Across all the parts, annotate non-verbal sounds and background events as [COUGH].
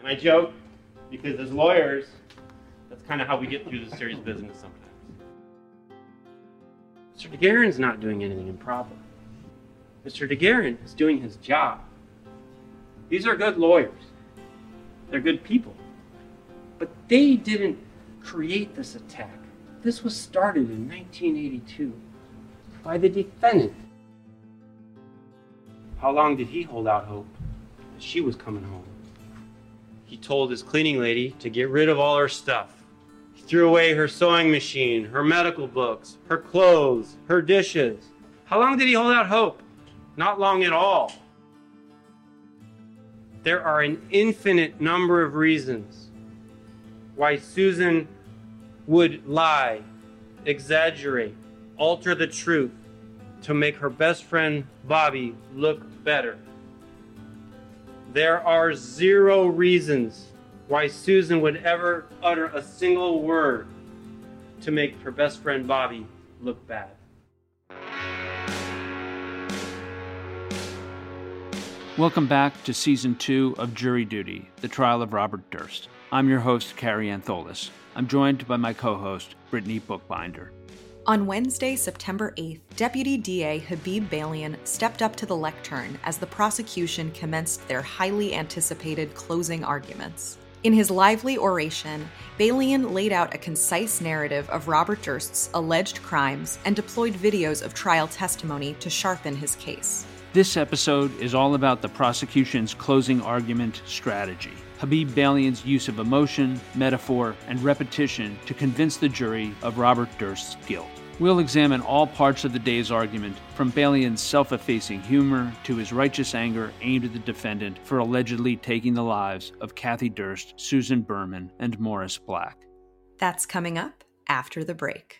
And I joke because as lawyers, that's kind of how we get through the serious business sometimes. Mr. DeGuerin's not doing anything improper. Mr. DeGuerin is doing his job. These are good lawyers. They're good people. But they didn't create this attack. This was started in 1982 by the defendant. How long did he hold out hope that she was coming home? He told his cleaning lady to get rid of all her stuff. He threw away her sewing machine, her medical books, her clothes, her dishes. How long did he hold out hope? Not long at all. There are an infinite number of reasons why Susan would lie, exaggerate, alter the truth to make her best friend Bobby look better. There are zero reasons why Susan would ever utter a single word to make her best friend Bobby look bad. Welcome back to season two of Jury Duty, the trial of Robert Durst. I'm your host, Carrie Antholis. I'm joined by my co host, Brittany Bookbinder. On Wednesday, September 8th, Deputy DA Habib Balian stepped up to the lectern as the prosecution commenced their highly anticipated closing arguments. In his lively oration, Balian laid out a concise narrative of Robert Durst's alleged crimes and deployed videos of trial testimony to sharpen his case. This episode is all about the prosecution's closing argument strategy. Habib Balian's use of emotion, metaphor, and repetition to convince the jury of Robert Durst's guilt. We'll examine all parts of the day's argument, from Balian's self effacing humor to his righteous anger aimed at the defendant for allegedly taking the lives of Kathy Durst, Susan Berman, and Morris Black. That's coming up after the break.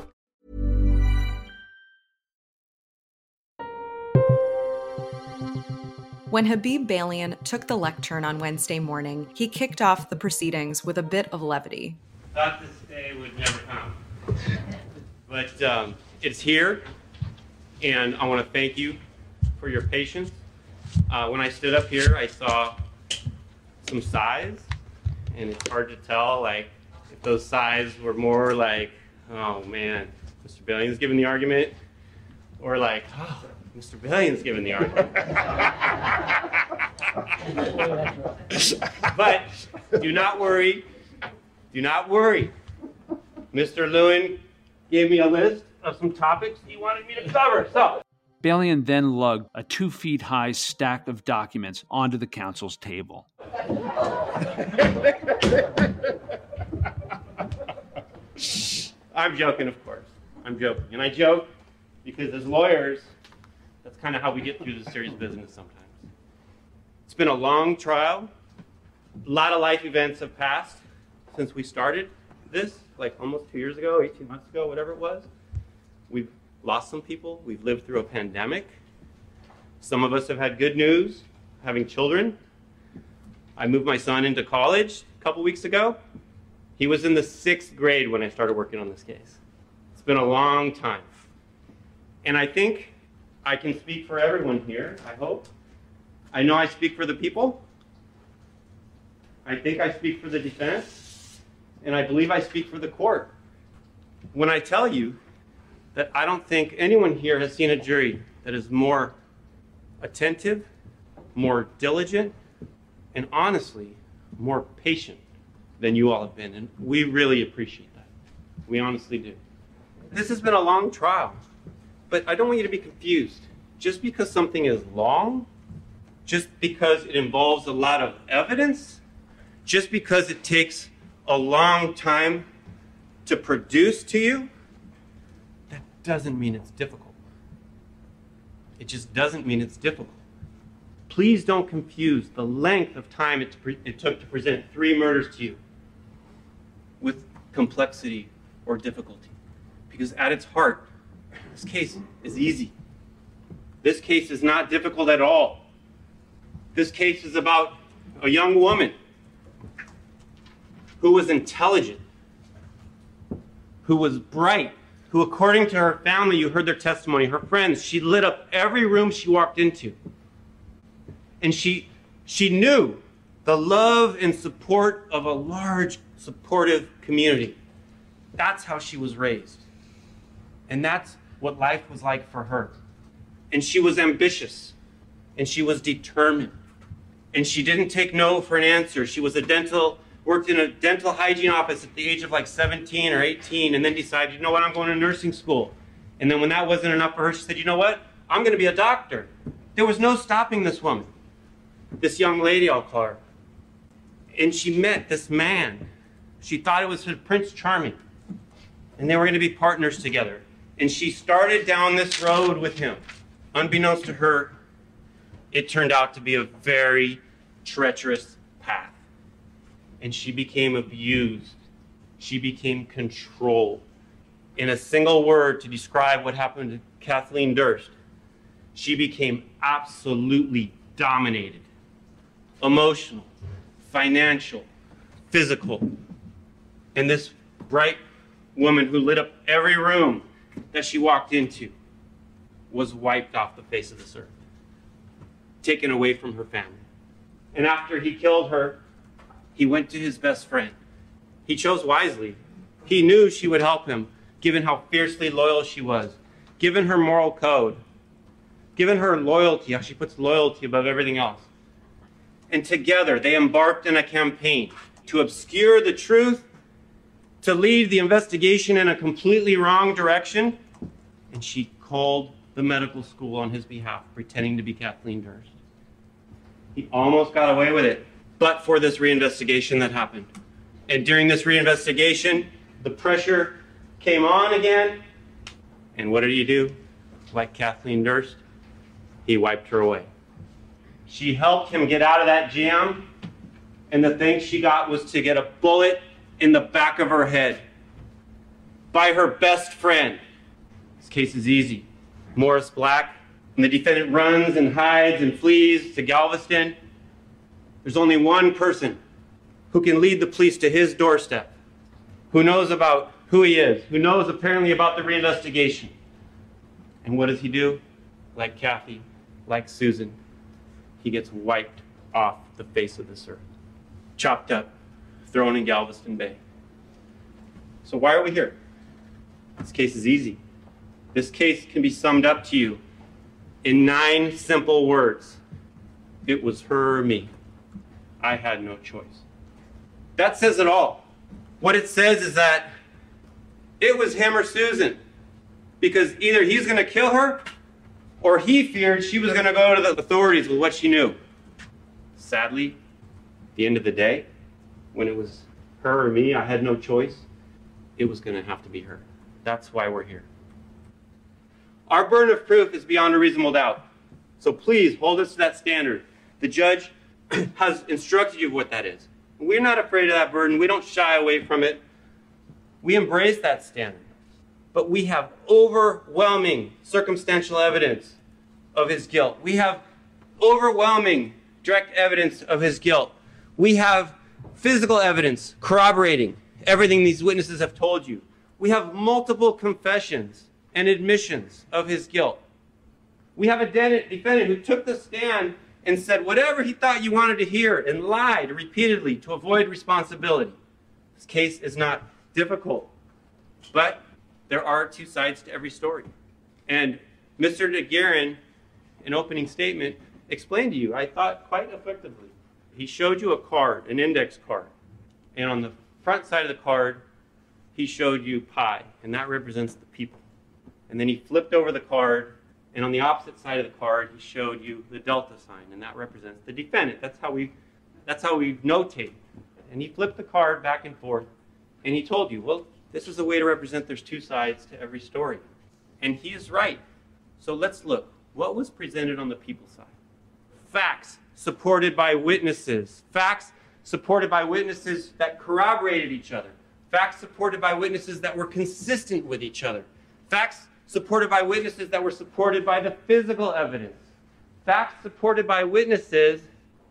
When Habib Balian took the lectern on Wednesday morning, he kicked off the proceedings with a bit of levity. Thought this day would never come. But um, it's here, and I want to thank you for your patience. Uh, when I stood up here, I saw some sighs, and it's hard to tell, like, if those sighs were more like, oh man, Mr. Balian's giving the argument, or like, oh, Mr. Balian's giving the argument. but do not worry. Do not worry. Mr. Lewin gave me a list of some topics he wanted me to cover. So, Balian then lugged a two feet high stack of documents onto the council's table. I'm joking, of course. I'm joking. And I joke because as lawyers, that's kind of how we get through the serious business sometimes. It's been a long trial. A lot of life events have passed since we started this, like almost two years ago, 18 months ago, whatever it was. We've lost some people. We've lived through a pandemic. Some of us have had good news, having children. I moved my son into college a couple weeks ago. He was in the sixth grade when I started working on this case. It's been a long time. And I think I can speak for everyone here, I hope. I know I speak for the people. I think I speak for the defense. And I believe I speak for the court when I tell you that I don't think anyone here has seen a jury that is more attentive, more diligent, and honestly, more patient than you all have been. And we really appreciate that. We honestly do. This has been a long trial, but I don't want you to be confused. Just because something is long, just because it involves a lot of evidence, just because it takes a long time to produce to you, that doesn't mean it's difficult. It just doesn't mean it's difficult. Please don't confuse the length of time it, it took to present three murders to you with complexity or difficulty. Because at its heart, this case is easy. This case is not difficult at all. This case is about a young woman who was intelligent, who was bright, who, according to her family, you heard their testimony, her friends, she lit up every room she walked into. And she, she knew the love and support of a large, supportive community. That's how she was raised. And that's what life was like for her. And she was ambitious. And she was determined. And she didn't take no for an answer. She was a dental worked in a dental hygiene office at the age of like 17 or 18 and then decided, you know what, I'm going to nursing school. And then when that wasn't enough for her, she said, you know what, I'm going to be a doctor. There was no stopping this woman, this young lady, I'll call her. And she met this man. She thought it was Prince Charming. And they were going to be partners together. And she started down this road with him. Unbeknownst to her, it turned out to be a very treacherous path and she became abused. She became controlled. In a single word to describe what happened to Kathleen Durst, she became absolutely dominated emotional, financial, physical. And this bright woman who lit up every room that she walked into was wiped off the face of this earth, taken away from her family. And after he killed her, he went to his best friend. He chose wisely. He knew she would help him, given how fiercely loyal she was, given her moral code, given her loyalty, how she puts loyalty above everything else. And together they embarked in a campaign to obscure the truth, to lead the investigation in a completely wrong direction. And she called the medical school on his behalf, pretending to be Kathleen Durst. He almost got away with it but for this reinvestigation that happened. And during this reinvestigation, the pressure came on again. And what did he do? Like Kathleen Durst, he wiped her away. She helped him get out of that jam, and the thing she got was to get a bullet in the back of her head by her best friend. This case is easy. Morris Black, and the defendant runs and hides and flees to Galveston. There's only one person who can lead the police to his doorstep, who knows about who he is, who knows apparently about the reinvestigation. And what does he do? Like Kathy, like Susan, he gets wiped off the face of this earth, chopped up, thrown in Galveston Bay. So, why are we here? This case is easy. This case can be summed up to you in nine simple words it was her or me. I had no choice. That says it all. What it says is that it was him or Susan. Because either he's going to kill her or he feared she was going to go to the authorities with what she knew. Sadly, at the end of the day, when it was her or me, I had no choice. It was going to have to be her. That's why we're here. Our burden of proof is beyond a reasonable doubt. So please hold us to that standard. The judge [CLEARS THROAT] has instructed you of what that is. We're not afraid of that burden. We don't shy away from it. We embrace that standard. But we have overwhelming circumstantial evidence of his guilt. We have overwhelming direct evidence of his guilt. We have physical evidence corroborating everything these witnesses have told you. We have multiple confessions and admissions of his guilt. We have a defendant who took the stand and said whatever he thought you wanted to hear and lied repeatedly to avoid responsibility. This case is not difficult, but there are two sides to every story. And Mr. DeGuerin, in opening statement, explained to you, I thought quite effectively. He showed you a card, an index card, and on the front side of the card, he showed you pi, and that represents the people. And then he flipped over the card and on the opposite side of the card, he showed you the delta sign, and that represents the defendant. That's how we, that's how we notate. And he flipped the card back and forth, and he told you, well, this is a way to represent there's two sides to every story. And he is right. So let's look. What was presented on the people side? facts supported by witnesses, facts supported by witnesses that corroborated each other, facts supported by witnesses that were consistent with each other, facts supported by witnesses that were supported by the physical evidence, facts supported by witnesses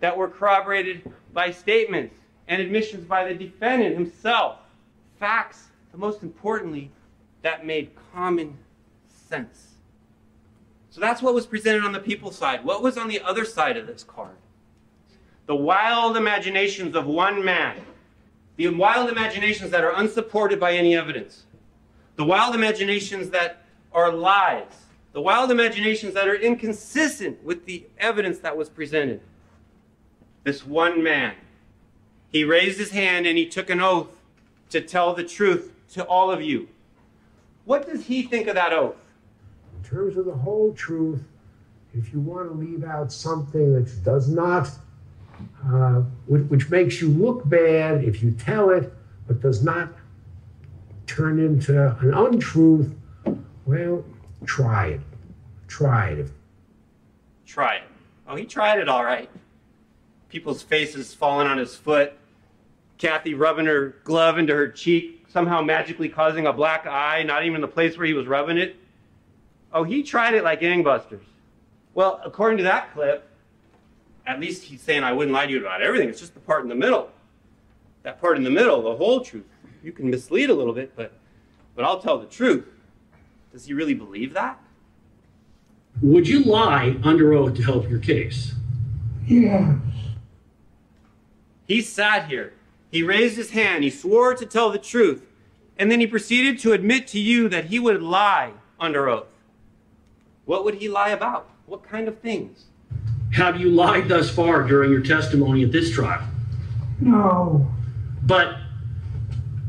that were corroborated by statements and admissions by the defendant himself, facts, but most importantly, that made common sense. So that's what was presented on the people's side. What was on the other side of this card? The wild imaginations of one man. The wild imaginations that are unsupported by any evidence. The wild imaginations that are lies. The wild imaginations that are inconsistent with the evidence that was presented. This one man, he raised his hand and he took an oath to tell the truth to all of you. What does he think of that oath? In terms of the whole truth, if you want to leave out something that does not, uh, which, which makes you look bad if you tell it, but does not turn into an untruth, well, try it. Try it. Try it. Oh, he tried it all right. People's faces falling on his foot. Kathy rubbing her glove into her cheek, somehow magically causing a black eye, not even the place where he was rubbing it. Oh, he tried it like gangbusters. Well, according to that clip, at least he's saying I wouldn't lie to you about everything. It's just the part in the middle. That part in the middle, the whole truth. You can mislead a little bit, but but I'll tell the truth. Does he really believe that? Would you lie under oath to help your case? Yes. He sat here. He raised his hand. He swore to tell the truth. And then he proceeded to admit to you that he would lie under oath. What would he lie about? What kind of things? Have you lied thus far during your testimony at this trial? No. But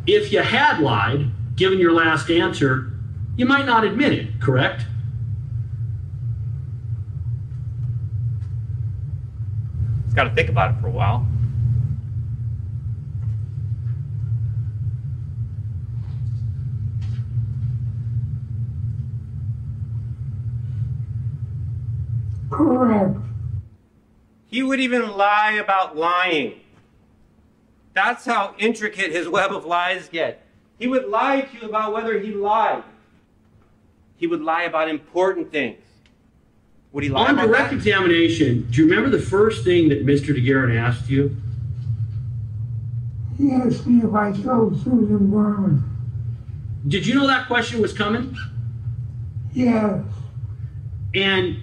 if you had lied, given your last answer, you might not admit it, correct? He's got to think about it for a while. Correct. He would even lie about lying. That's how intricate his web of lies get. He would lie to you about whether he lied. He would lie about important things. Would he lie On about direct that? examination, do you remember the first thing that Mr. DeGuerin asked you? He asked me if I killed Susan Berman. Did you know that question was coming? Yes. And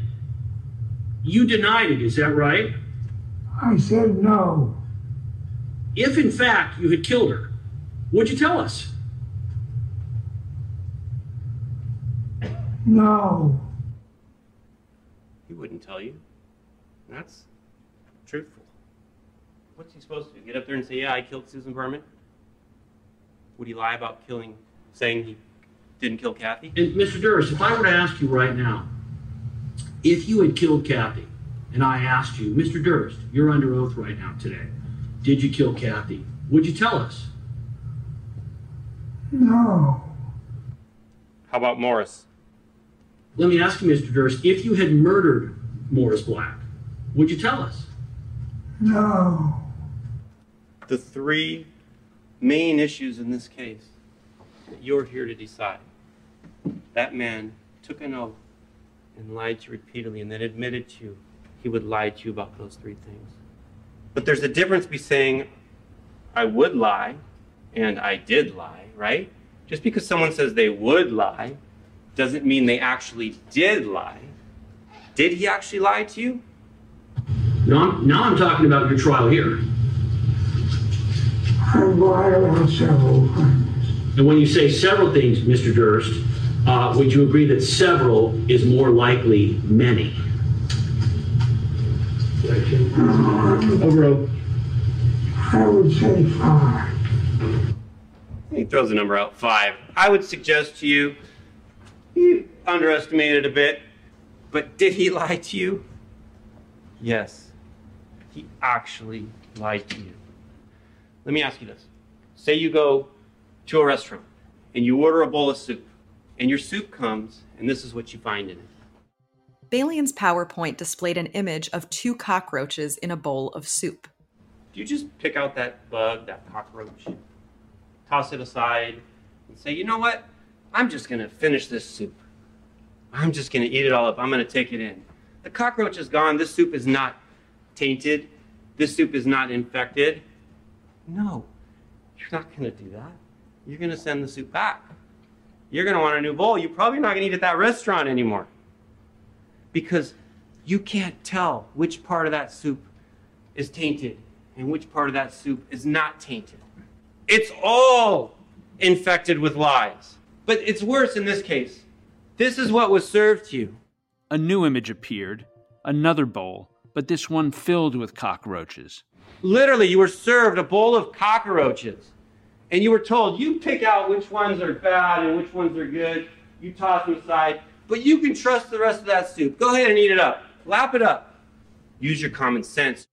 you denied it, is that right? I said no. If in fact you had killed her, would you tell us? No. He wouldn't tell you. That's truthful. What's he supposed to do? Get up there and say, "Yeah, I killed Susan Berman"? Would he lie about killing, saying he didn't kill Kathy? And Mr. Durst, if I were to ask you right now, if you had killed Kathy, and I asked you, Mr. Durst, you're under oath right now today, did you kill Kathy? Would you tell us? No. How about Morris? Let me ask you, Mr. Durst, if you had murdered Morris Black, would you tell us? No. The three main issues in this case that you're here to decide. That man took an oath and lied to you repeatedly and then admitted to you he would lie to you about those three things. But there's a difference between saying, I would lie and I did lie, right? Just because someone says they would lie doesn't mean they actually did lie. Did he actually lie to you? Now I'm, now I'm talking about your trial here. I lied on several things. And when you say several things, Mr. Durst, uh, would you agree that several is more likely many? Over oath. I would say five. He throws the number out five. I would suggest to you, you underestimated a bit, but did he lie to you? Yes, he actually lied to you. Let me ask you this. Say you go to a restaurant and you order a bowl of soup, and your soup comes, and this is what you find in it Balian's PowerPoint displayed an image of two cockroaches in a bowl of soup. Do you just pick out that bug, that cockroach, toss it aside, and say, you know what? I'm just going to finish this soup. I'm just going to eat it all up. I'm going to take it in. The cockroach is gone. This soup is not tainted. This soup is not infected. No, you're not going to do that. You're going to send the soup back. You're going to want a new bowl. You're probably not going to eat at that restaurant anymore. Because you can't tell which part of that soup is tainted and which part of that soup is not tainted. It's all infected with lies. But it's worse in this case. This is what was served to you. A new image appeared, another bowl, but this one filled with cockroaches. Literally, you were served a bowl of cockroaches. And you were told, you pick out which ones are bad and which ones are good. You toss them aside. But you can trust the rest of that soup. Go ahead and eat it up. Lap it up. Use your common sense.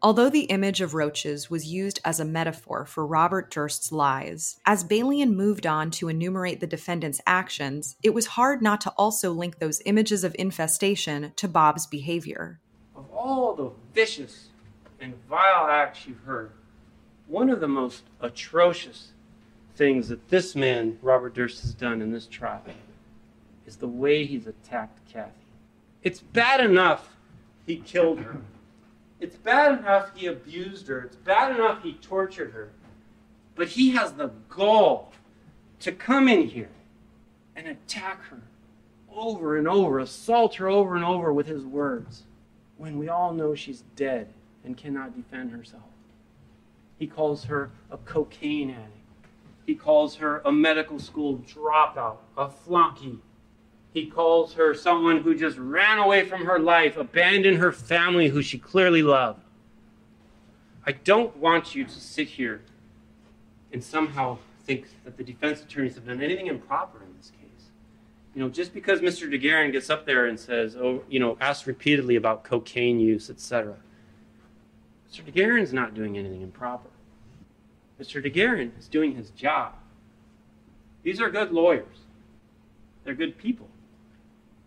Although the image of roaches was used as a metaphor for Robert Durst's lies, as Balian moved on to enumerate the defendant's actions, it was hard not to also link those images of infestation to Bob's behavior. Of all the vicious and vile acts you've heard, one of the most atrocious things that this man, Robert Durst, has done in this trial is the way he's attacked Kathy. It's bad enough he killed her. It's bad enough he abused her. It's bad enough he tortured her. But he has the gall to come in here and attack her over and over, assault her over and over with his words, when we all know she's dead and cannot defend herself. He calls her a cocaine addict. He calls her a medical school dropout, a flunky. He calls her someone who just ran away from her life, abandoned her family who she clearly loved. I don't want you to sit here and somehow think that the defense attorneys have done anything improper in this case. You know, just because Mr. DeGuerin gets up there and says, oh, you know, asks repeatedly about cocaine use, etc. Mr. DeGuerin's not doing anything improper. Mr. DeGuerin is doing his job. These are good lawyers. They're good people.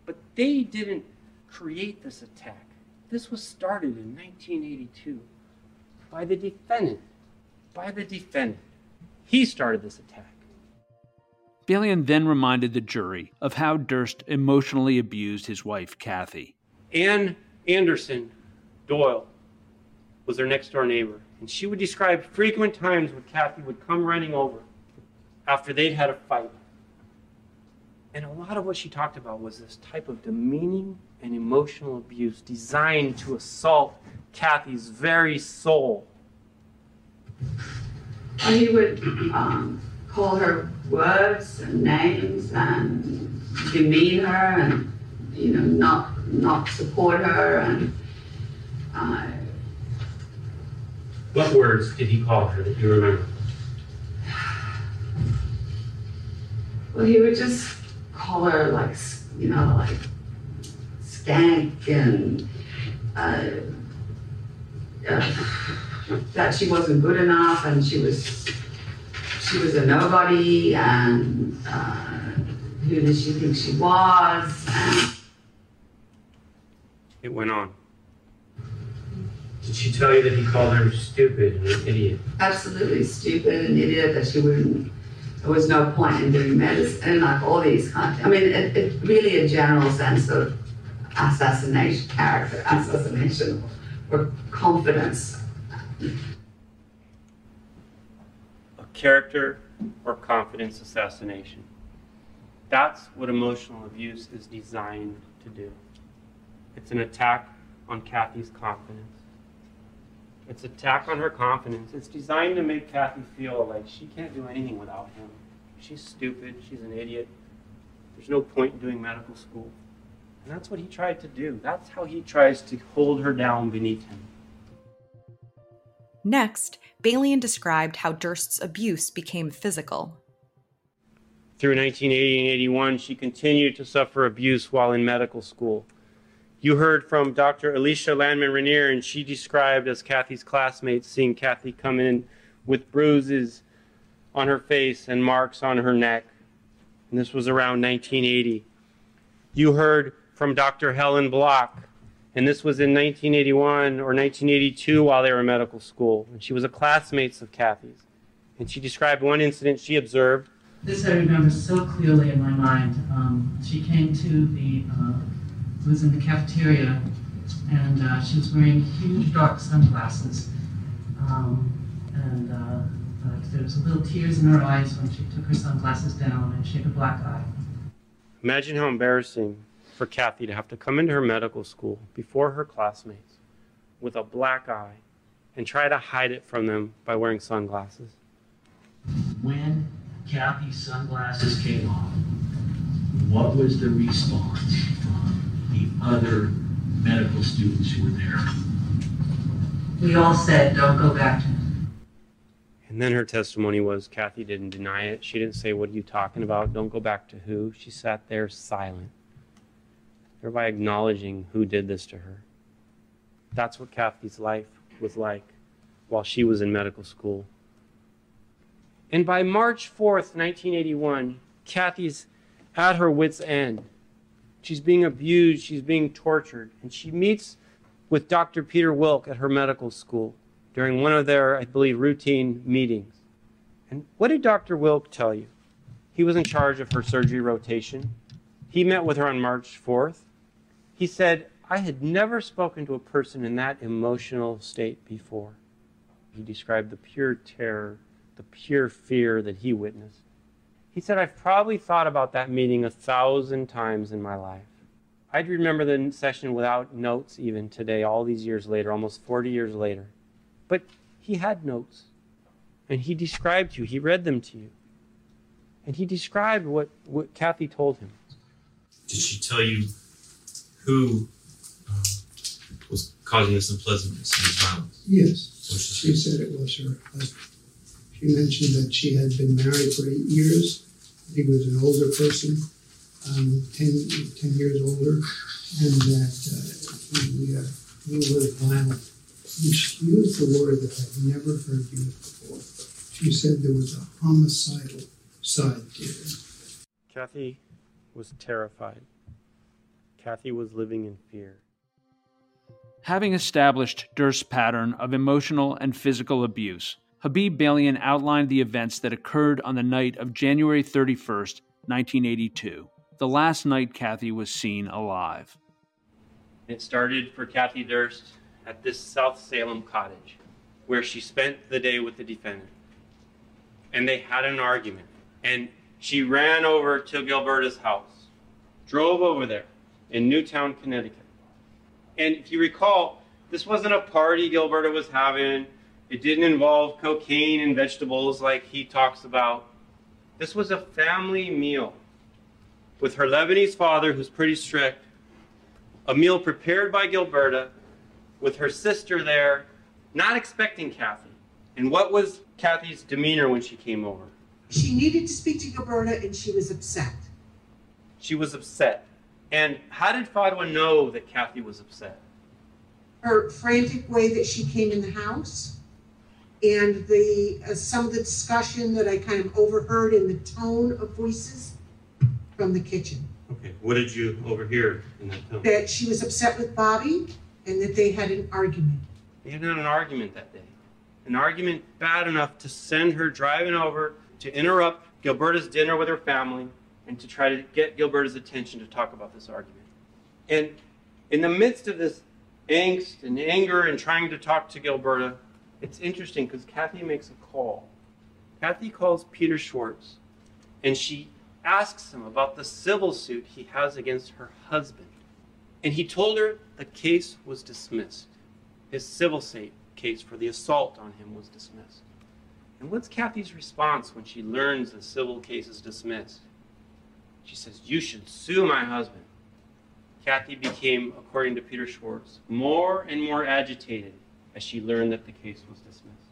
But they didn't create this attack. This was started in 1982 by the defendant. By the defendant. He started this attack. Balian then reminded the jury of how Durst emotionally abused his wife, Kathy. Ann Anderson Doyle was their next door neighbor, and she would describe frequent times when Kathy would come running over after they'd had a fight. And a lot of what she talked about was this type of demeaning and emotional abuse designed to assault Kathy's very soul. Or he would um, call her words and names and demean her and you know not not support her and uh, What words did he call her that you remember? well he would just call her like you know like skank and uh, uh, that she wasn't good enough and she was she was a nobody and uh, who did she think she was and It went on. Did she tell you that he called her stupid and an idiot? absolutely stupid and idiot that she wouldn't there was no point in doing medicine and like all these kind of I mean it, it really a general sense of assassination character assassination or confidence A character or confidence assassination. That's what emotional abuse is designed to do. It's an attack on Kathy's confidence. It's attack on her confidence. It's designed to make Kathy feel like she can't do anything without him. She's stupid. She's an idiot. There's no point in doing medical school. And that's what he tried to do. That's how he tries to hold her down beneath him. Next, Balian described how Durst's abuse became physical. Through 1980 and 81, she continued to suffer abuse while in medical school. You heard from Dr. Alicia Landman Rainier, and she described as Kathy's classmates seeing Kathy come in with bruises on her face and marks on her neck. And this was around 1980. You heard from Dr. Helen Block. And this was in 1981 or 1982 while they were in medical school. And she was a classmate of Kathy's. And she described one incident she observed. This I remember so clearly in my mind. Um, she came to the, uh, was in the cafeteria, and uh, she was wearing huge dark sunglasses. Um, and uh, like there was a little tears in her eyes when she took her sunglasses down, and she had a black eye. Imagine how embarrassing for Kathy to have to come into her medical school before her classmates with a black eye and try to hide it from them by wearing sunglasses. When Kathy's sunglasses came off, what was the response from the other medical students who were there? We all said, don't go back to And then her testimony was Kathy didn't deny it. She didn't say, What are you talking about? Don't go back to who. She sat there silent, thereby acknowledging who did this to her. That's what Kathy's life was like while she was in medical school. And by March 4th, 1981, Kathy's at her wits' end. She's being abused, she's being tortured, and she meets with Dr. Peter Wilk at her medical school during one of their, I believe, routine meetings. And what did Dr. Wilk tell you? He was in charge of her surgery rotation. He met with her on March 4th. He said, I had never spoken to a person in that emotional state before. He described the pure terror, the pure fear that he witnessed. He said, I've probably thought about that meeting a thousand times in my life. I'd remember the session without notes even today, all these years later, almost 40 years later. But he had notes. And he described to you, he read them to you. And he described what, what Kathy told him. Did she tell you who um, was causing this unpleasantness and this violence? Yes. She said it was her husband. She mentioned that she had been married for eight years. He was an older person, um, 10, 10 years older, and that uh, he, uh, he was violent. And she used the word that I've never heard used before. She said there was a homicidal side to it. Kathy was terrified. Kathy was living in fear. Having established Durst's pattern of emotional and physical abuse, Habib Balian outlined the events that occurred on the night of January 31st, 1982, the last night Kathy was seen alive. It started for Kathy Durst at this South Salem cottage where she spent the day with the defendant. And they had an argument. And she ran over to Gilberta's house, drove over there in Newtown, Connecticut. And if you recall, this wasn't a party Gilberta was having. It didn't involve cocaine and vegetables like he talks about. This was a family meal with her Lebanese father, who's pretty strict, a meal prepared by Gilberta with her sister there, not expecting Kathy. And what was Kathy's demeanor when she came over? She needed to speak to Gilberta and she was upset. She was upset. And how did Fadwa know that Kathy was upset? Her frantic way that she came in the house and the uh, some of the discussion that I kind of overheard in the tone of voices from the kitchen. Okay, what did you overhear in that tone? That she was upset with Bobby and that they had an argument. They had an argument that day. An argument bad enough to send her driving over to interrupt Gilberta's dinner with her family and to try to get Gilberta's attention to talk about this argument. And in the midst of this angst and anger and trying to talk to Gilberta, it's interesting because Kathy makes a call. Kathy calls Peter Schwartz and she asks him about the civil suit he has against her husband. And he told her the case was dismissed. His civil case for the assault on him was dismissed. And what's Kathy's response when she learns the civil case is dismissed? She says, You should sue my husband. Kathy became, according to Peter Schwartz, more and more agitated as she learned that the case was dismissed.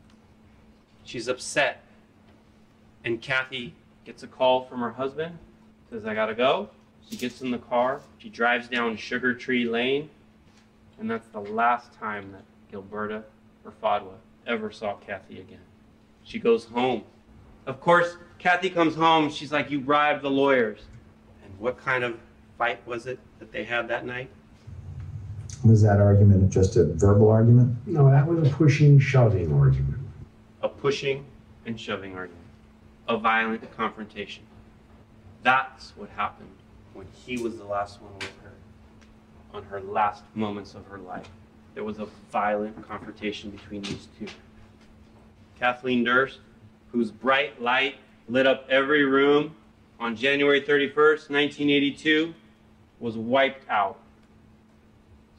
She's upset. And Kathy gets a call from her husband, says, I gotta go. She gets in the car, she drives down Sugar Tree Lane, and that's the last time that Gilberta or Fadwa ever saw Kathy again. She goes home. Of course, Kathy comes home, she's like, You bribed the lawyers. And what kind of fight was it that they had that night? Was that argument just a verbal argument? No, that was a pushing, shoving argument. A pushing and shoving argument, a violent confrontation. That's what happened when he was the last one with her on her last moments of her life. There was a violent confrontation between these two. Kathleen Durst, whose bright light lit up every room on January 31st, 1982, was wiped out,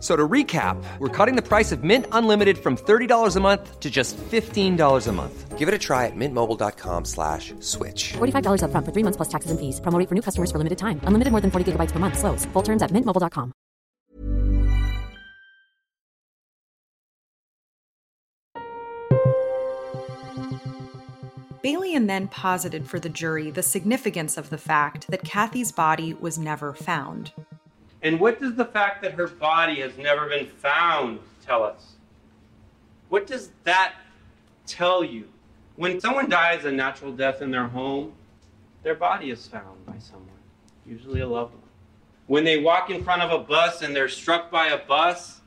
F- So to recap, we're cutting the price of Mint Unlimited from $30 a month to just $15 a month. Give it a try at mintmobile.com slash switch. $45 upfront for three months plus taxes and fees. Promo rate for new customers for limited time. Unlimited more than 40 gigabytes per month. Slows. Full terms at mintmobile.com. Balian then posited for the jury the significance of the fact that Kathy's body was never found. And what does the fact that her body has never been found tell us? What does that tell you? When someone dies a natural death in their home, their body is found by someone, usually a loved one. When they walk in front of a bus and they're struck by a bus,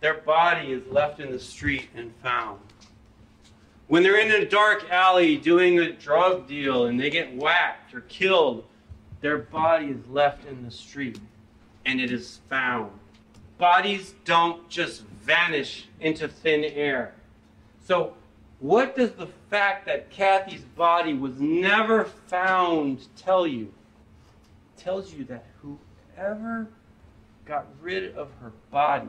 their body is left in the street and found. When they're in a dark alley doing a drug deal and they get whacked or killed, their body is left in the street and it is found. Bodies don't just vanish into thin air. So, what does the fact that Kathy's body was never found tell you? It tells you that whoever got rid of her body,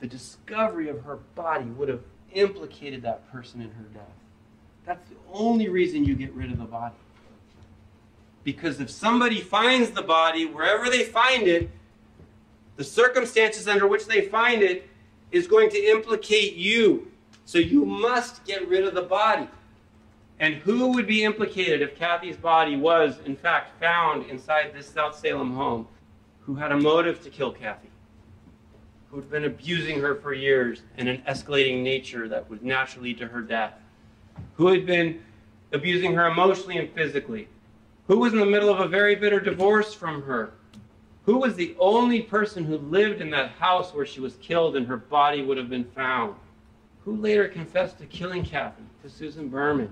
the discovery of her body would have implicated that person in her death. That's the only reason you get rid of the body. Because if somebody finds the body, wherever they find it, the circumstances under which they find it is going to implicate you. So you must get rid of the body. And who would be implicated if Kathy's body was, in fact, found inside this South Salem home? Who had a motive to kill Kathy? Who had been abusing her for years in an escalating nature that would naturally lead to her death? Who had been abusing her emotionally and physically? Who was in the middle of a very bitter divorce from her? Who was the only person who lived in that house where she was killed and her body would have been found? Who later confessed to killing Kathy, to Susan Berman?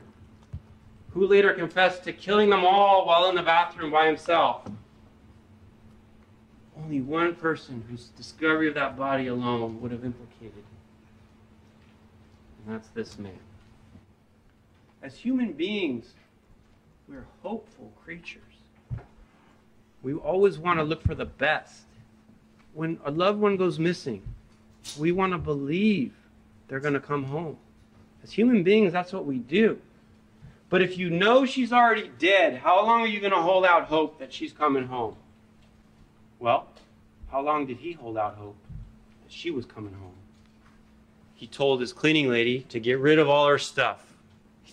Who later confessed to killing them all while in the bathroom by himself? Only one person whose discovery of that body alone would have implicated. Him. And that's this man. As human beings, we're hopeful creatures. We always want to look for the best. When a loved one goes missing, we want to believe they're going to come home. As human beings, that's what we do. But if you know she's already dead, how long are you going to hold out hope that she's coming home? Well, how long did he hold out hope that she was coming home? He told his cleaning lady to get rid of all her stuff.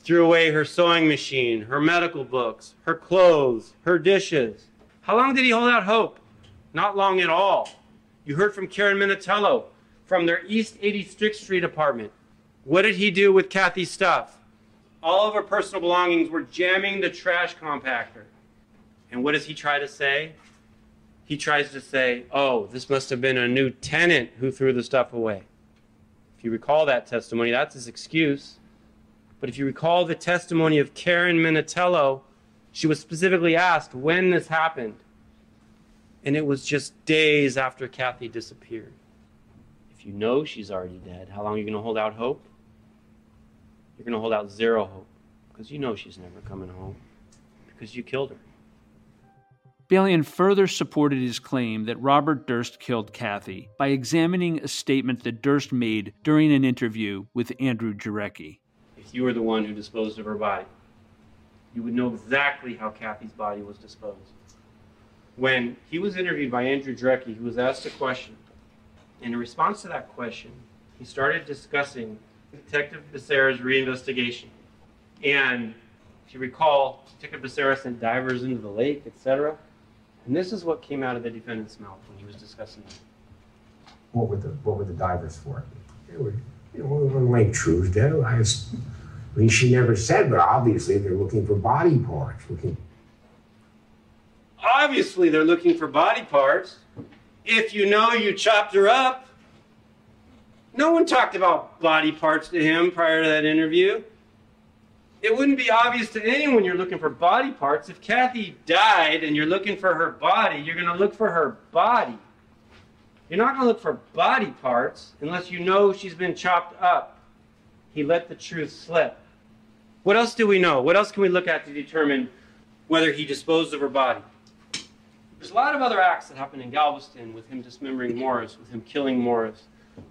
Threw away her sewing machine, her medical books, her clothes, her dishes. How long did he hold out hope? Not long at all. You heard from Karen Minatello from their East 86th Street apartment. What did he do with Kathy's stuff? All of her personal belongings were jamming the trash compactor. And what does he try to say? He tries to say, oh, this must have been a new tenant who threw the stuff away. If you recall that testimony, that's his excuse. But if you recall the testimony of Karen Minatello, she was specifically asked when this happened. And it was just days after Kathy disappeared. If you know she's already dead, how long are you going to hold out hope? You're going to hold out zero hope because you know she's never coming home because you killed her. Balian further supported his claim that Robert Durst killed Kathy by examining a statement that Durst made during an interview with Andrew Jarecki. You were the one who disposed of her body, you would know exactly how Kathy's body was disposed. When he was interviewed by Andrew Jarecki, he was asked a question. And in response to that question, he started discussing Detective Becerra's reinvestigation. And if you recall, Detective Becerra sent divers into the lake, etc. And this is what came out of the defendant's mouth when he was discussing it. What were the What were the divers for? They were, you know, on Lake Truesdale. I, I mean, she never said, but obviously they're looking for body parts. Looking. Obviously, they're looking for body parts. If you know you chopped her up, no one talked about body parts to him prior to that interview. It wouldn't be obvious to anyone you're looking for body parts. If Kathy died and you're looking for her body, you're going to look for her body. You're not going to look for body parts unless you know she's been chopped up. He let the truth slip. What else do we know? What else can we look at to determine whether he disposed of her body? There's a lot of other acts that happened in Galveston with him dismembering Morris, with him killing Morris,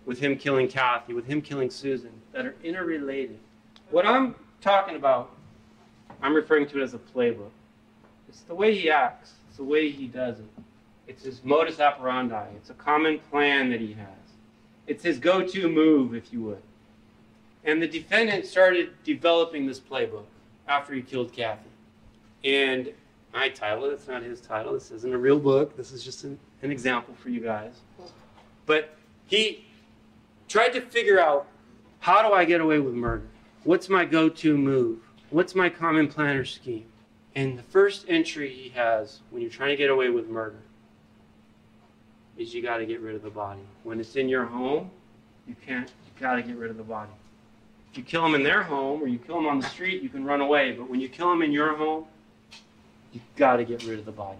with him killing Kathy, with him killing Susan that are interrelated. What I'm talking about, I'm referring to it as a playbook. It's the way he acts, it's the way he does it. It's his modus operandi, it's a common plan that he has. It's his go to move, if you would. And the defendant started developing this playbook after he killed Kathy. And my title, it's not his title, this isn't a real book, this is just an, an example for you guys. But he tried to figure out how do I get away with murder? What's my go to move? What's my common planner scheme? And the first entry he has when you're trying to get away with murder is you got to get rid of the body. When it's in your home, you can't, you got to get rid of the body. If you kill them in their home or you kill them on the street, you can run away. But when you kill them in your home, you've got to get rid of the body.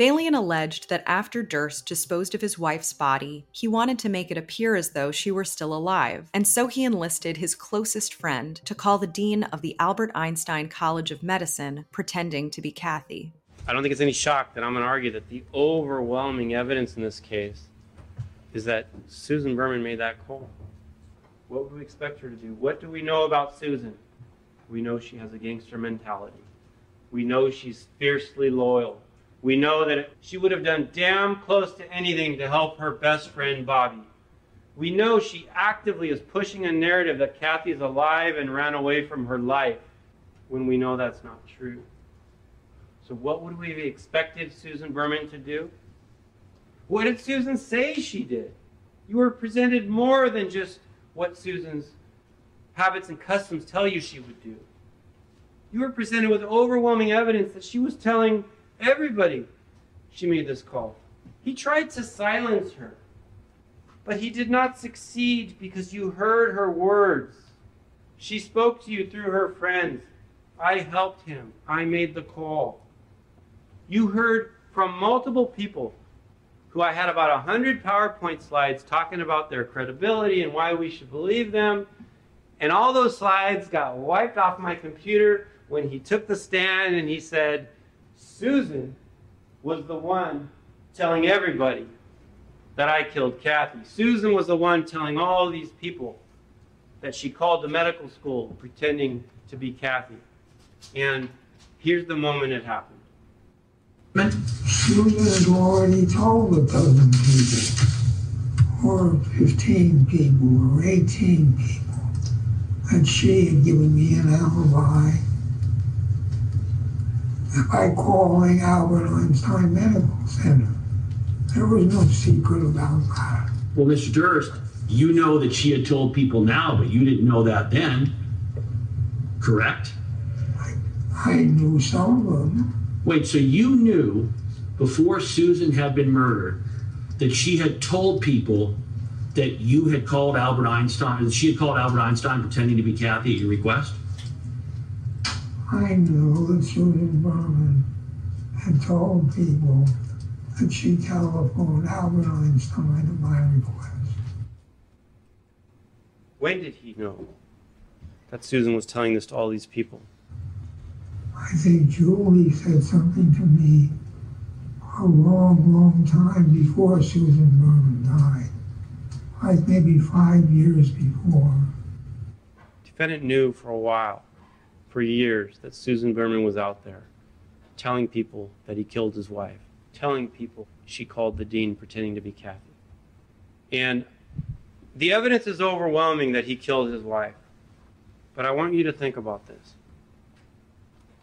Balian alleged that after Durst disposed of his wife's body, he wanted to make it appear as though she were still alive, and so he enlisted his closest friend to call the dean of the Albert Einstein College of Medicine, pretending to be Kathy. I don't think it's any shock that I'm going to argue that the overwhelming evidence in this case is that Susan Berman made that call. What would we expect her to do? What do we know about Susan? We know she has a gangster mentality. We know she's fiercely loyal. We know that she would have done damn close to anything to help her best friend Bobby. We know she actively is pushing a narrative that Kathy is alive and ran away from her life when we know that's not true. So, what would we have expected Susan Berman to do? What did Susan say she did? You were presented more than just what Susan's habits and customs tell you she would do. You were presented with overwhelming evidence that she was telling everybody she made this call. He tried to silence her, but he did not succeed because you heard her words. She spoke to you through her friends. I helped him. I made the call. You heard from multiple people who I had about 100 PowerPoint slides talking about their credibility and why we should believe them. And all those slides got wiped off my computer when he took the stand and he said, Susan was the one telling everybody that I killed Kathy. Susan was the one telling all these people that she called the medical school pretending to be Kathy. And here's the moment it happened. Susan had already told a dozen people, or 15 people, or 18 people, that she had given me an alibi by calling Albert Einstein Medical Center. There was no secret about that. Well, Mr. Durst, you know that she had told people now, but you didn't know that then. Correct? I knew some of them. Wait, so you knew before Susan had been murdered that she had told people that you had called Albert Einstein, that she had called Albert Einstein pretending to be Kathy at your request? I knew that Susan Berman had told people that she telephoned Albert Einstein at my request. When did he know that Susan was telling this to all these people? I think Julie said something to me a long, long time before Susan Berman died. Like maybe five years before. Defendant knew for a while, for years, that Susan Berman was out there telling people that he killed his wife, telling people she called the dean pretending to be Kathy. And The evidence is overwhelming that he killed his wife. But I want you to think about this.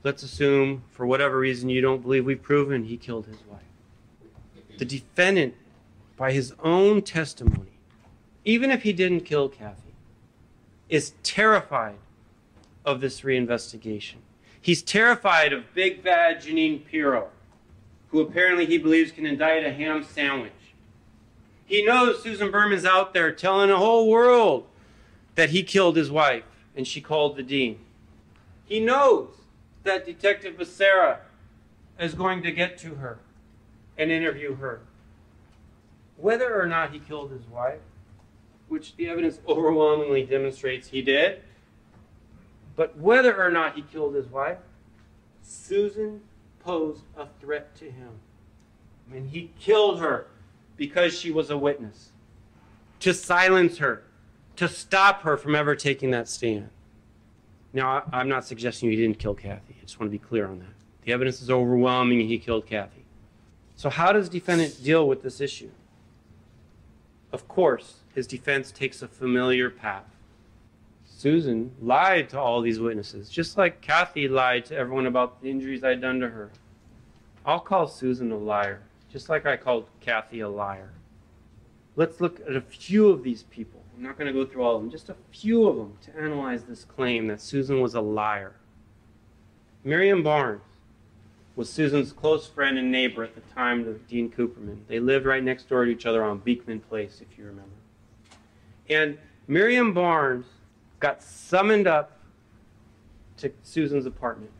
Let's assume, for whatever reason, you don't believe we've proven he killed his wife. The defendant, by his own testimony, even if he didn't kill Kathy, is terrified of this reinvestigation. He's terrified of big bad Jeanine Pirro, who apparently he believes can indict a ham sandwich. He knows Susan Berman's out there telling the whole world that he killed his wife and she called the dean. He knows that Detective Becerra is going to get to her and interview her. Whether or not he killed his wife, which the evidence overwhelmingly demonstrates he did, but whether or not he killed his wife, Susan posed a threat to him. I mean, he killed her because she was a witness, to silence her, to stop her from ever taking that stand. Now, I- I'm not suggesting you didn't kill Kathy. I just want to be clear on that. The evidence is overwhelming he killed Kathy. So, how does defendant deal with this issue? Of course, his defense takes a familiar path. Susan lied to all these witnesses, just like Kathy lied to everyone about the injuries I'd done to her. I'll call Susan a liar, just like I called Kathy a liar. Let's look at a few of these people. I'm not going to go through all of them, just a few of them to analyze this claim that Susan was a liar. Miriam Barnes was Susan's close friend and neighbor at the time of Dean Cooperman. They lived right next door to each other on Beekman Place, if you remember. And Miriam Barnes got summoned up to Susan's apartment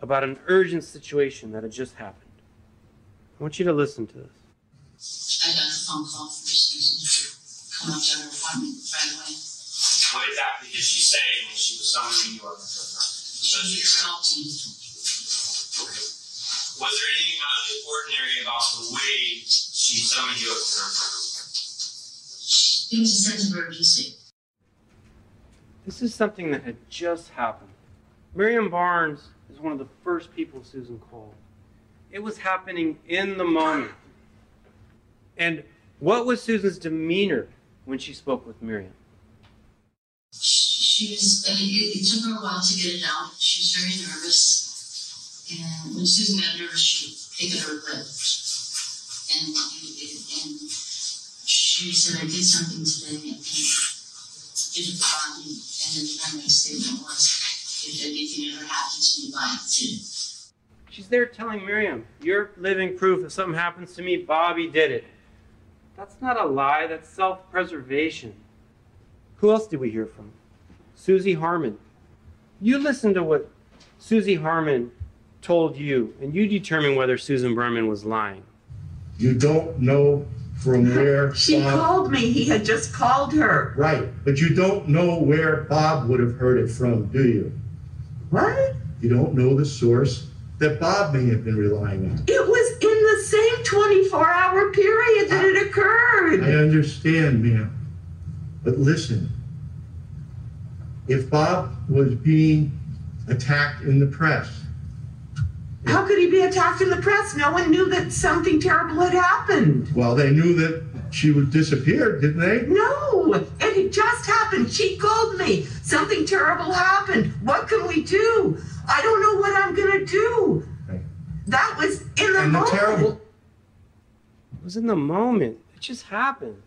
about an urgent situation that had just happened. I want you to listen to this. Come up to her apartment right away. What exactly did she say when she was summoning you up? She was to talk to me. Was there anything out of the ordinary about the way she summoned you up to her apartment? It was a sense of urgency. This is something that had just happened. Miriam Barnes is one of the first people Susan called. It was happening in the moment. And what was Susan's demeanor when she spoke with Miriam? She was, I mean, it, it took her a while to get it out. She was very nervous. And when Susan got nervous, she would pick at her lip. And, and she said, I did something today and did it for me. And then my next statement was, if anything ever happens to me, I did it. She's there telling Miriam, You're living proof if something happens to me, Bobby did it. That's not a lie, that's self preservation. Who else did we hear from? Susie Harmon. You listen to what Susie Harmon told you, and you determine whether Susan Berman was lying. You don't know from where [LAUGHS] She Bob. called me. He had just called her. Right, but you don't know where Bob would have heard it from, do you? What? You don't know the source that Bob may have been relying on. It was in the same 24 hour period that it occurred. I understand, ma'am. But listen, if Bob was being attacked in the press, How could he be attacked in the press? No one knew that something terrible had happened. well, they knew that she would disappear, didn't they? No, it had just happened. She called me. Something terrible happened. What can we do? I don't know what I'm going to do. That was in the And the moment. terrible It was in the moment. It just happened.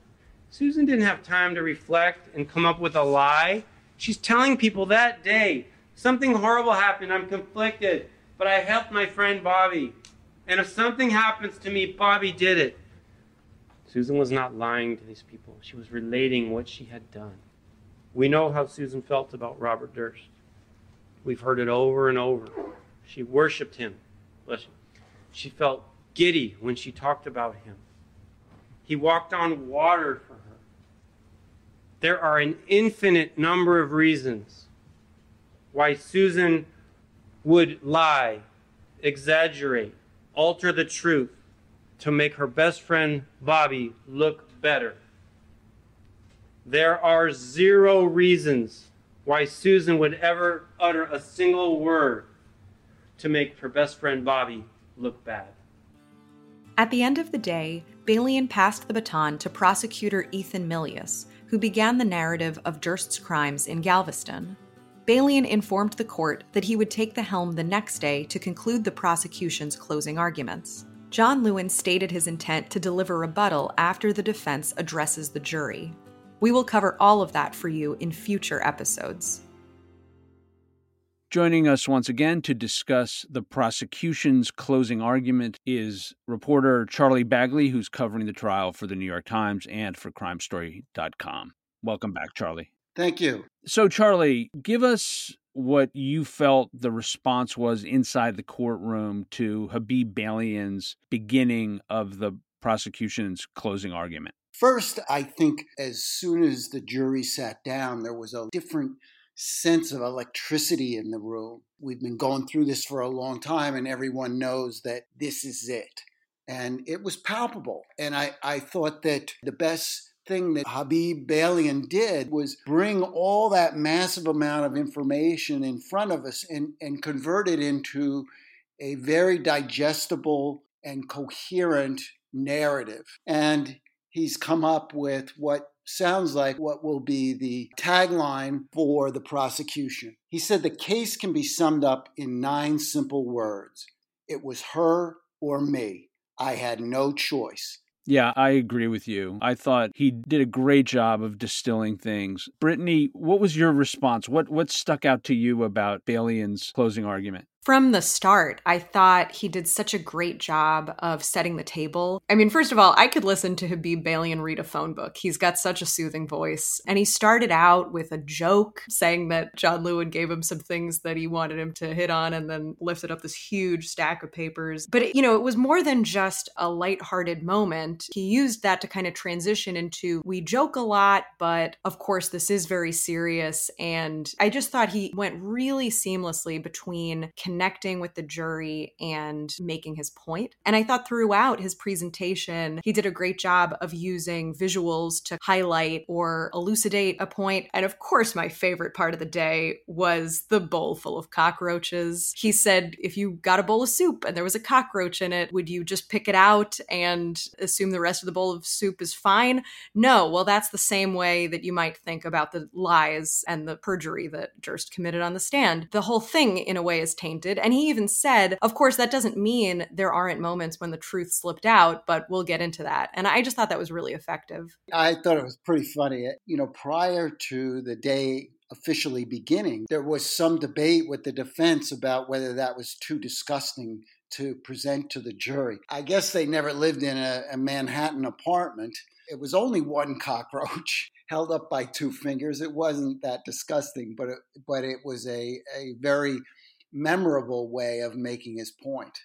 Susan didn't have time to reflect and come up with a lie. She's telling people that day something horrible happened. I'm conflicted, but I helped my friend Bobby. And if something happens to me, Bobby did it. Susan was not lying to these people. She was relating what she had done. We know how Susan felt about Robert Durst. We've heard it over and over. She worshiped him. Listen, she felt giddy when she talked about him. He walked on water for her. There are an infinite number of reasons why Susan would lie, exaggerate, alter the truth to make her best friend Bobby look better. There are zero reasons why Susan would ever utter a single word to make her best friend Bobby look bad. At the end of the day, Balian passed the baton to prosecutor Ethan Milius, who began the narrative of Durst's crimes in Galveston. Balian informed the court that he would take the helm the next day to conclude the prosecution's closing arguments. John Lewin stated his intent to deliver rebuttal after the defense addresses the jury. We will cover all of that for you in future episodes. Joining us once again to discuss the prosecution's closing argument is reporter Charlie Bagli, who's covering the trial for the New York Times and for CrimeStory.com. Welcome back, Charlie. Thank you. So, Charlie, give us what you felt the response was inside the courtroom to Habib Balian's beginning of the prosecution's closing argument. First, I think as soon as the jury sat down, there was a different sense of electricity in the room. We've been going through this for a long time, and everyone knows that this is it. And it was palpable. And I, I thought that the best thing that Habib Balian did was bring all that massive amount of information in front of us and, and convert it into a very digestible and coherent narrative. And he's come up with what sounds like what will be the tagline for the prosecution. He said the case can be summed up in nine simple words it was her or me. I had no choice. Yeah, I agree with you. I thought he did a great job of distilling things. Brittany, what was your response? What what stuck out to you about Balian's closing argument? From the start, I thought he did such a great job of setting the table. I mean, first of all, I could listen to Habib Balian read a phone book. He's got such a soothing voice. And he started out with a joke saying that John Lewin gave him some things that he wanted him to hit on and then lifted up this huge stack of papers. But, you know, it was more than just a lighthearted moment. He used that to kind of transition into we joke a lot, but of course, this is very serious. And I just thought he went really seamlessly between with the jury and making his point. And I thought throughout his presentation, he did a great job of using visuals to highlight or elucidate a point. And of course, my favorite part of the day was the bowl full of cockroaches. He said, if you got a bowl of soup and there was a cockroach in it, would you just pick it out and assume the rest of the bowl of soup is fine? No. Well, that's the same way that you might think about the lies and the perjury that Durst committed on the stand. The whole thing, in a way, is tainted and he even said, of course, that doesn't mean there aren't moments when the truth slipped out, but we'll get into that. And I just thought that was really effective. I thought it was pretty funny. You know, prior to the day officially beginning, there was some debate with the defense about whether that was too disgusting to present to the jury. I guess they never lived in a, a Manhattan apartment. It was only one [LAUGHS] cockroach held up by two fingers. It wasn't that disgusting, but it, but it was a, a very memorable way of making his point.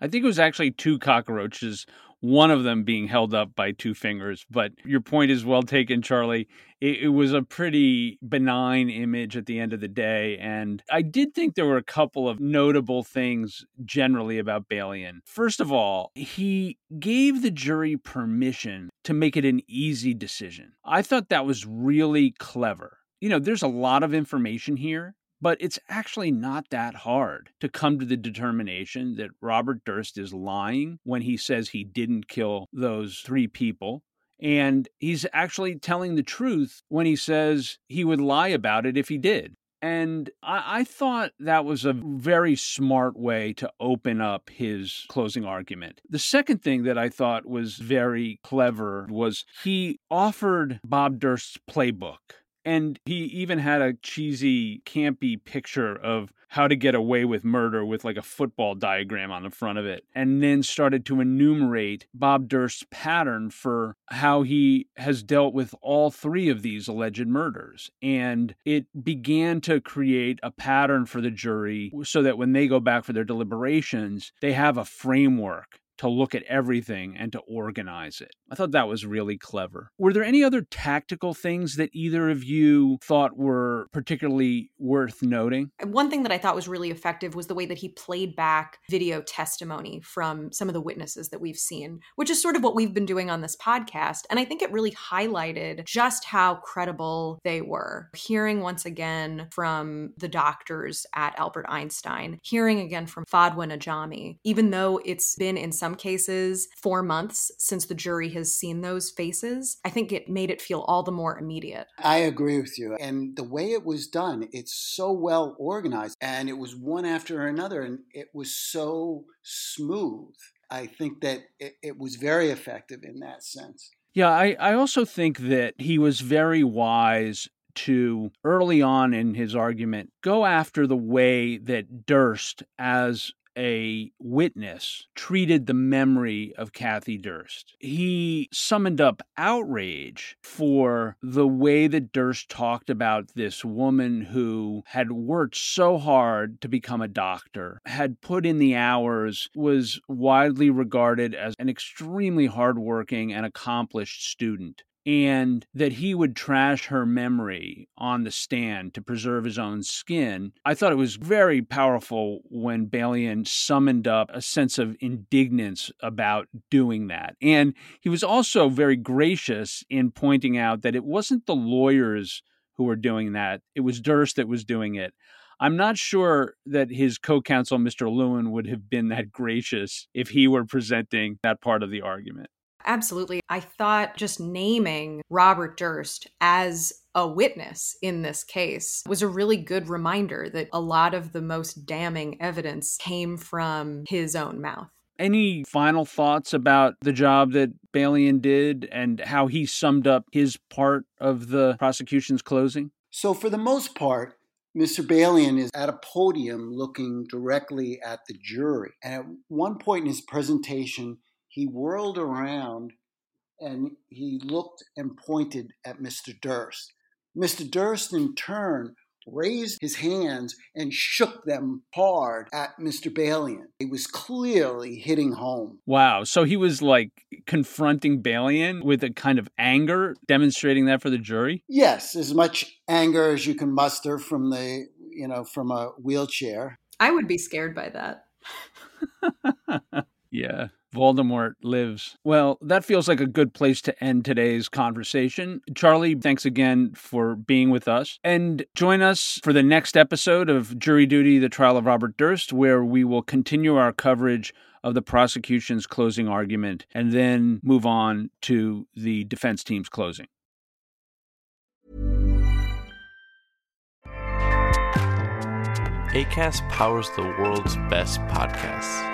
I think it was actually two cockroaches, one of them being held up by two fingers. But your point is well taken, Charlie. It, it, was a pretty benign image at the end of the day. And I did think there were a couple of notable things generally about Balian. First of all, he gave the jury permission to make it an easy decision. I thought that was really clever. You know, there's a lot of information here but it's actually not that hard to come to the determination that Robert Durst is lying when he says he didn't kill those three people. And he's actually telling the truth when he says he would lie about it if he did. And I, I, thought that was a very smart way to open up his closing argument. The second thing that I thought was very clever was he offered Bob Durst's playbook and he even had a cheesy, campy picture of how to get away with murder with like a football diagram on the front of it. And then started to enumerate Bob Durst's pattern for how he has dealt with all three of these alleged murders. And it began to create a pattern for the jury so that when they go back for their deliberations, they have a framework to look at everything and to organize it. I thought that was really clever. Were there any other tactical things that either of you thought were particularly worth noting? One thing that I thought was really effective was the way that he played back video testimony from some of the witnesses that we've seen, which is sort of what we've been doing on this podcast. And I think it really highlighted just how credible they were. Hearing once again from the doctors at Albert Einstein, hearing again from Fadwa Najami, even though it's been in some cases, four months since the jury has seen those faces, I think it made it feel all the more immediate. I agree with you. And the way it was done, it's so well organized and it was one after another and it was so smooth. I think that it, it was very effective in that sense. Yeah, I, I also think that he was very wise to early on in his argument go after the way that Durst, as a witness, treated the memory of Kathy Durst. He summoned up outrage for the way that Durst talked about this woman who had worked so hard to become a doctor, had put in the hours, was widely regarded as an extremely hardworking and accomplished student and that he would trash her memory on the stand to preserve his own skin. I thought it was very powerful when Balian summoned up a sense of indignance about doing that. And he was also very gracious in pointing out that it wasn't the lawyers who were doing that, it was Durst that was doing it. I'm not sure that his co counsel, Mr. Lewin, would have been that gracious if he were presenting that part of the argument. Absolutely. I thought just naming Robert Durst as a witness in this case was a really good reminder that a lot of the most damning evidence came from his own mouth. Any final thoughts about the job that Balian did and how he summed up his part of the prosecution's closing? So, for the most part, Mr. Balian is at a podium looking directly at the jury. And at one point in his presentation, he whirled around and he looked and pointed at Mr. Durst. Mr. Durst, in turn, raised his hands and shook them hard at Mr. Balian. He was clearly hitting home. Wow. So he was like confronting Balian with a kind of anger, demonstrating that for the jury? Yes, as much anger as you can muster from the, you know, from a wheelchair. I would be scared by that. [LAUGHS] yeah. Voldemort lives. Well, that feels like a good place to end today's conversation. Charlie, thanks again for being with us. And join us for the next episode of Jury Duty The Trial of Robert Durst, where we will continue our coverage of the prosecution's closing argument and then move on to the defense team's closing. ACAST powers the world's best podcasts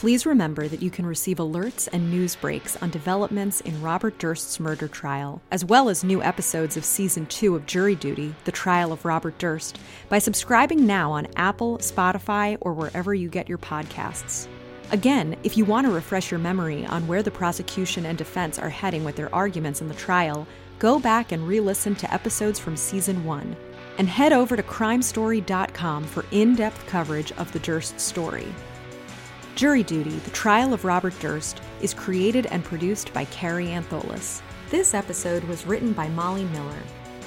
Please remember that you can receive alerts and news breaks on developments in Robert Durst's murder trial, as well as new episodes of Season 2 of Jury Duty The Trial of Robert Durst, by subscribing now on Apple, Spotify, or wherever you get your podcasts. Again, if you want to refresh your memory on where the prosecution and defense are heading with their arguments in the trial, go back and re listen to episodes from Season 1. And head over to crimestory.com for in depth coverage of the Durst story. Jury Duty The Trial of Robert Durst is created and produced by Kary Antholis. This episode was written by Molly Miller.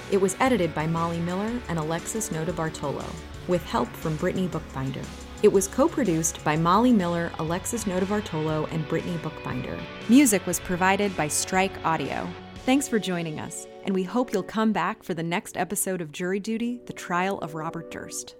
It was edited by Molly Miller and Alexis Notarbartolo, with help from Brittany Bookbinder. It was co produced by Molly Miller, Alexis Notarbartolo, and Brittany Bookbinder. Music was provided by Strike Audio. Thanks for joining us, and we hope you'll come back for the next episode of Jury Duty The Trial of Robert Durst.